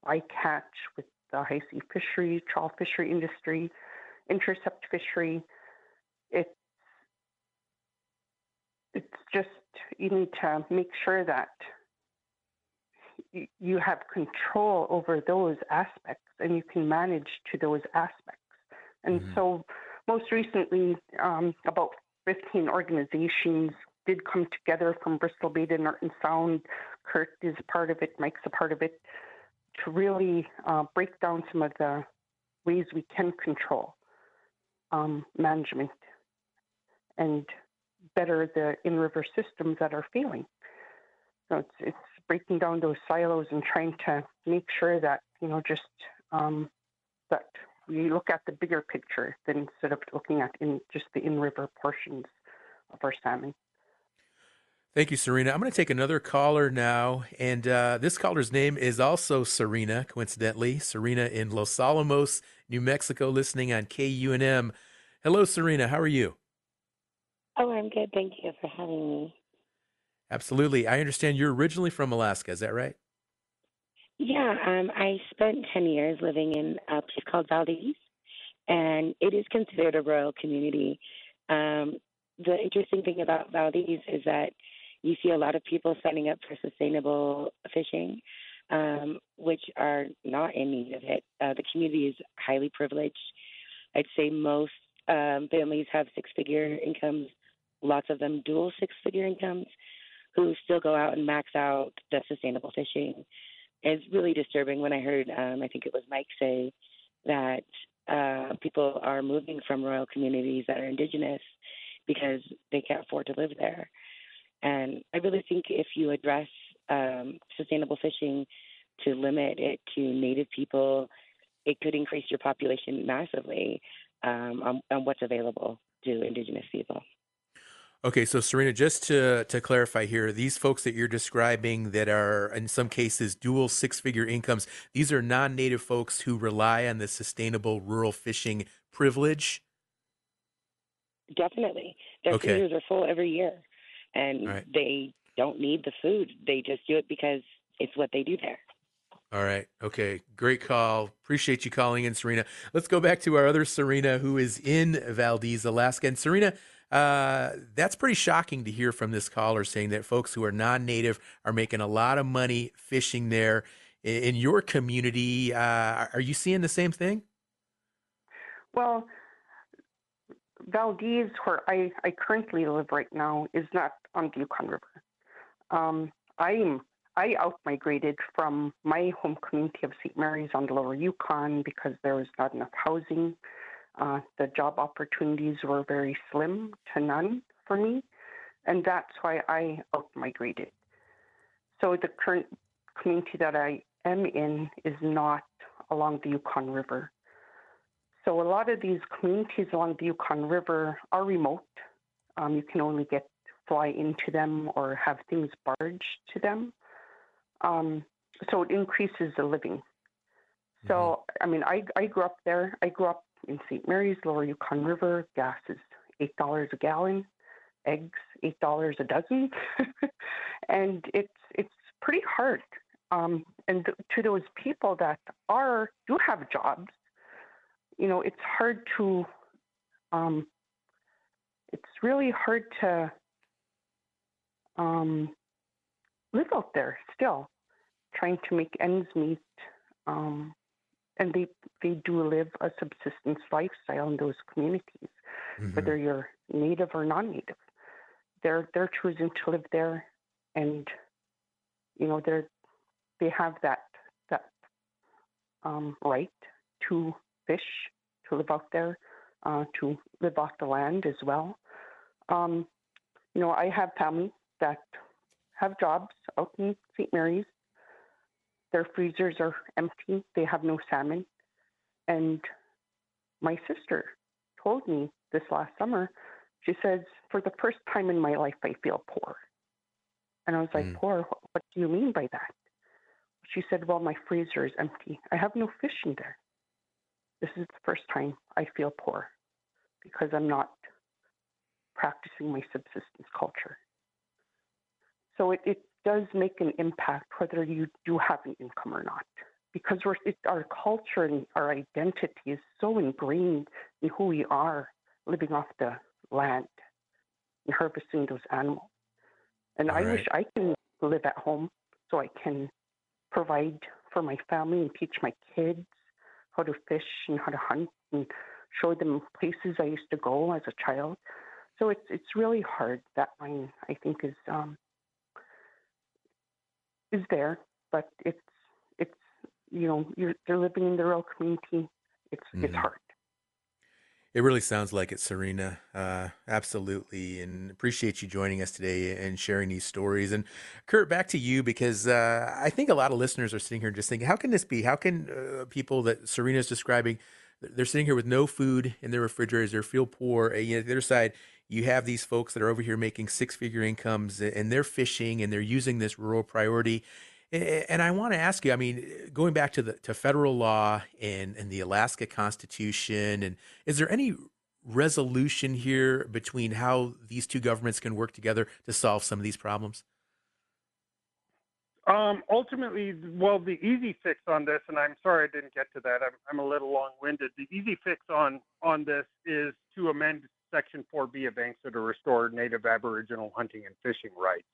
Speaker 12: I catch with the high sea fishery, trawl fishery industry, intercept fishery. It's it's just you need to make sure that you have control over those aspects and you can manage to those aspects. And mm-hmm. so, most recently, um, about 15 organizations did come together from Bristol Bay to Norton Sound. Kurt is a part of it, Mike's a part of it, to really uh, break down some of the ways we can control um, management and better the in river systems that are failing. So it's, it's breaking down those silos and trying to make sure that, you know, just um, that we look at the bigger picture than instead of looking at in just the in river portions of our salmon.
Speaker 10: Thank you, Serena. I'm going to take another caller now. And uh, this caller's name is also Serena, coincidentally. Serena in Los Alamos, New Mexico, listening on KUNM. Hello, Serena. How are you?
Speaker 16: Oh, I'm good. Thank you for having me.
Speaker 10: Absolutely. I understand you're originally from Alaska. Is that right?
Speaker 16: Yeah. Um, I spent 10 years living in a place called Valdez, and it is considered a rural community. Um, the interesting thing about Valdez is that you see a lot of people signing up for sustainable fishing, um, which are not in need of it. Uh, the community is highly privileged. I'd say most um, families have six figure incomes, lots of them dual six figure incomes, who still go out and max out the sustainable fishing. It's really disturbing when I heard, um, I think it was Mike say, that uh, people are moving from rural communities that are indigenous because they can't afford to live there. And I really think if you address um, sustainable fishing to limit it to native people, it could increase your population massively um, on, on what's available to indigenous people.
Speaker 10: Okay, so Serena, just to to clarify here, these folks that you're describing that are in some cases dual six-figure incomes, these are non-native folks who rely on the sustainable rural fishing privilege.
Speaker 16: Definitely, their okay. freezers are full every year and right. they don't need the food. They just do it because it's what they do there.
Speaker 10: All right. Okay. Great call. Appreciate you calling in, Serena. Let's go back to our other Serena who is in Valdez, Alaska. And Serena, uh, that's pretty shocking to hear from this caller saying that folks who are non native are making a lot of money fishing there. In your community, uh, are you seeing the same thing?
Speaker 12: Well, Valdez, where I, I currently live right now, is not on the Yukon River. Um, I'm I outmigrated from my home community of St. Mary's on the Lower Yukon because there was not enough housing. Uh, the job opportunities were very slim to none for me, and that's why I outmigrated. So the current community that I am in is not along the Yukon River. So a lot of these communities along the Yukon River are remote. Um, you can only get fly into them or have things barged to them. Um, so it increases the living. So mm-hmm. I mean, I I grew up there. I grew up in St. Mary's, Lower Yukon River. Gas is eight dollars a gallon. Eggs eight dollars a dozen, and it's it's pretty hard. Um, and th- to those people that are do have jobs, you know, it's hard to, um, it's really hard to um, live out there still, trying to make ends meet. Um, and they they do live a subsistence lifestyle in those communities, mm-hmm. whether you're native or non-native. They're they're choosing to live there, and you know they're they have that that um, right to fish, to live out there, uh, to live off the land as well. Um, you know, I have family that have jobs out in St. Mary's, their freezers are empty, they have no salmon. And my sister told me this last summer, she says, for the first time in my life, I feel poor. And I was like, mm. poor? What do you mean by that? She said, well, my freezer is empty. I have no fish in there. This is the first time I feel poor because I'm not practicing my subsistence culture. So it, it does make an impact whether you do have an income or not because we're, it, our culture and our identity is so ingrained in who we are living off the land and harvesting those animals. And All I right. wish I can live at home so I can provide for my family and teach my kids how to fish and how to hunt and show them places I used to go as a child. So it's it's really hard. That line I think is um, is there, but it's it's you know you're they're living in the rural community. It's mm-hmm. it's hard.
Speaker 10: It really sounds like it, Serena. Uh, absolutely, and appreciate you joining us today and sharing these stories. And Kurt, back to you because uh, I think a lot of listeners are sitting here just thinking, how can this be? How can uh, people that Serena is describing, they're sitting here with no food in their refrigerators, they feel poor. And yet, the other side, you have these folks that are over here making six-figure incomes, and they're fishing and they're using this rural priority. And I want to ask you, I mean, going back to the to federal law and, and the Alaska Constitution, and is there any resolution here between how these two governments can work together to solve some of these problems?
Speaker 11: Um, ultimately, well, the easy fix on this, and I'm sorry I didn't get to that. I'm, I'm a little long-winded. The easy fix on on this is to amend Section 4B of ANCSA to restore Native Aboriginal hunting and fishing rights.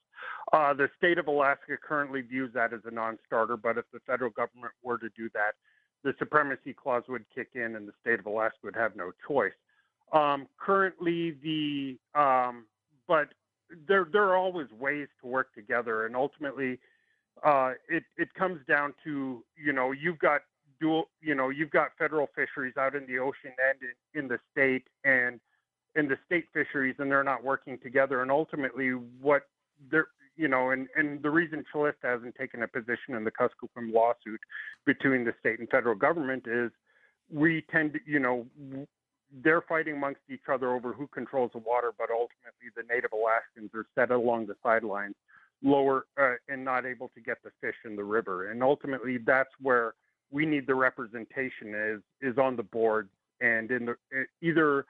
Speaker 11: Uh, the state of Alaska currently views that as a non starter, but if the federal government were to do that, the supremacy clause would kick in and the state of Alaska would have no choice. Um, currently, the um, but there there are always ways to work together, and ultimately, uh, it it comes down to you know you've got dual you know you've got federal fisheries out in the ocean and in, in the state and in the state fisheries, and they're not working together, and ultimately what there, you know, and, and the reason Calista hasn't taken a position in the Kuskokwim lawsuit between the state and federal government is we tend to, you know, they're fighting amongst each other over who controls the water, but ultimately the native Alaskans are set along the sidelines, lower uh, and not able to get the fish in the river. And ultimately, that's where we need the representation is is on the board and in the either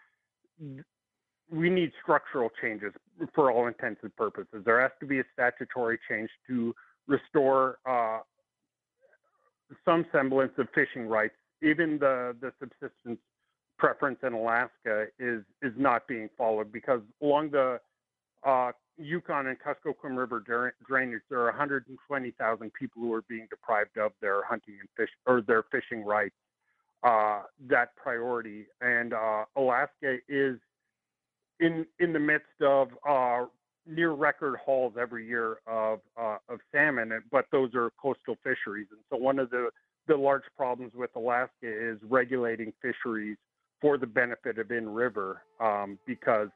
Speaker 11: we need structural changes for all intents and purposes. There has to be a statutory change to restore uh, some semblance of fishing rights. Even the, the subsistence preference in Alaska is is not being followed because along the uh, Yukon and Kuskokwim River drainage, there are 120,000 people who are being deprived of their hunting and fish or their fishing rights. Uh, that priority, and uh, Alaska is in in the midst of uh, near record hauls every year of uh, of salmon, but those are coastal fisheries, and so one of the the large problems with Alaska is regulating fisheries for the benefit of in-river um, because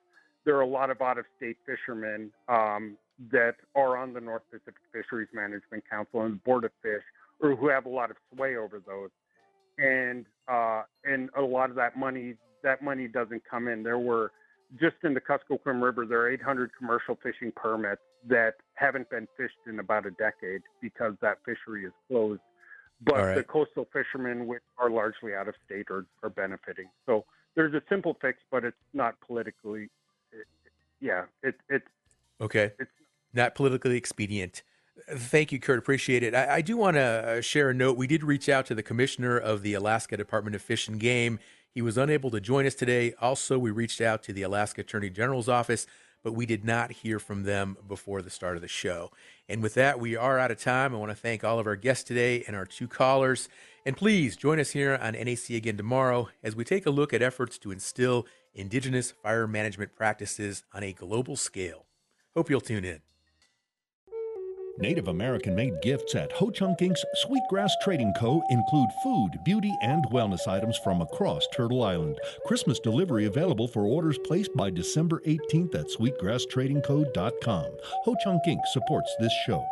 Speaker 11: there are a lot of out-of-state fishermen um, that are on the North Pacific Fisheries Management Council and Board of Fish, or who have a lot of sway over those, and uh, and a lot of that money that money doesn't come in. There were just in the Kuskokwim River, there are 800 commercial fishing permits that haven't been fished in about a decade because that fishery is closed. But right. the coastal fishermen, which are largely out of state, are, are benefiting. So there's a simple fix, but it's not politically. It, yeah, it, it's
Speaker 10: okay. It's not politically expedient. Thank you, Kurt. Appreciate it. I, I do want to uh, share a note. We did reach out to the commissioner of the Alaska Department of Fish and Game. He was unable to join us today. Also, we reached out to the Alaska Attorney General's office, but we did not hear from them before the start of the show. And with that, we are out of time. I want to thank all of our guests today and our two callers. And please join us here on NAC again tomorrow as we take a look at efforts to instill indigenous fire management practices on a global scale. Hope you'll tune in.
Speaker 17: Native American made gifts at Ho Chunk Inc.'s Sweetgrass Trading Co. include food, beauty, and wellness items from across Turtle Island. Christmas delivery available for orders placed by December 18th at sweetgrasstradingco.com. Ho Chunk Inc. supports this show.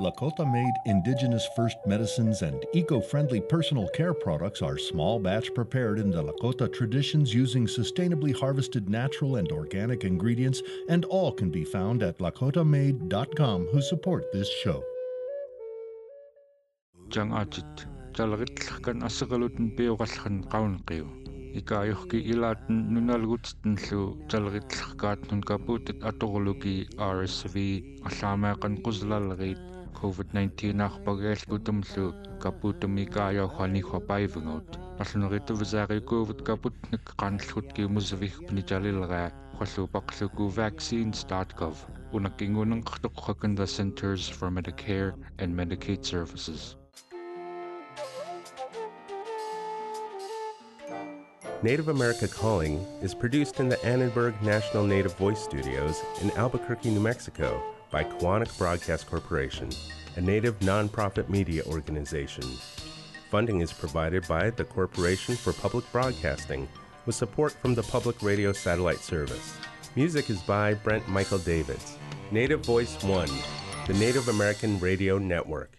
Speaker 14: Lakota made indigenous first medicines and eco friendly personal care products are small batch prepared in the Lakota traditions using sustainably harvested natural and organic ingredients, and all can be found at lakotamade.com, who support this show.
Speaker 18: Jangachit, jalritlkan asagalutin piugalhan qaunqiu. Ikaayuhki ilaatan nunalgutitnlu jalritlkaatnun kaputit atorluki RSV allaamaaqan quslalgit COVID-19 арпагаалгутумлу капутумикааяухани-хвапаивгут арлунеритувсаарикуувут капутник qaanallgut kiumusavig pinijalilraa qalluupaqluku vaccines.gov unakkingunenqartoqqakan the Centers for Medicare and Medicaid Services
Speaker 19: Native America Calling is produced in the Annenberg National Native Voice Studios in Albuquerque, New Mexico by Koahnic Broadcast Corporation, a native nonprofit media organization. Funding is provided by the Corporation for Public Broadcasting with support from the Public Radio Satellite Service. Music is by Brent Michael Davids. Native Voice One, the Native American Radio Network.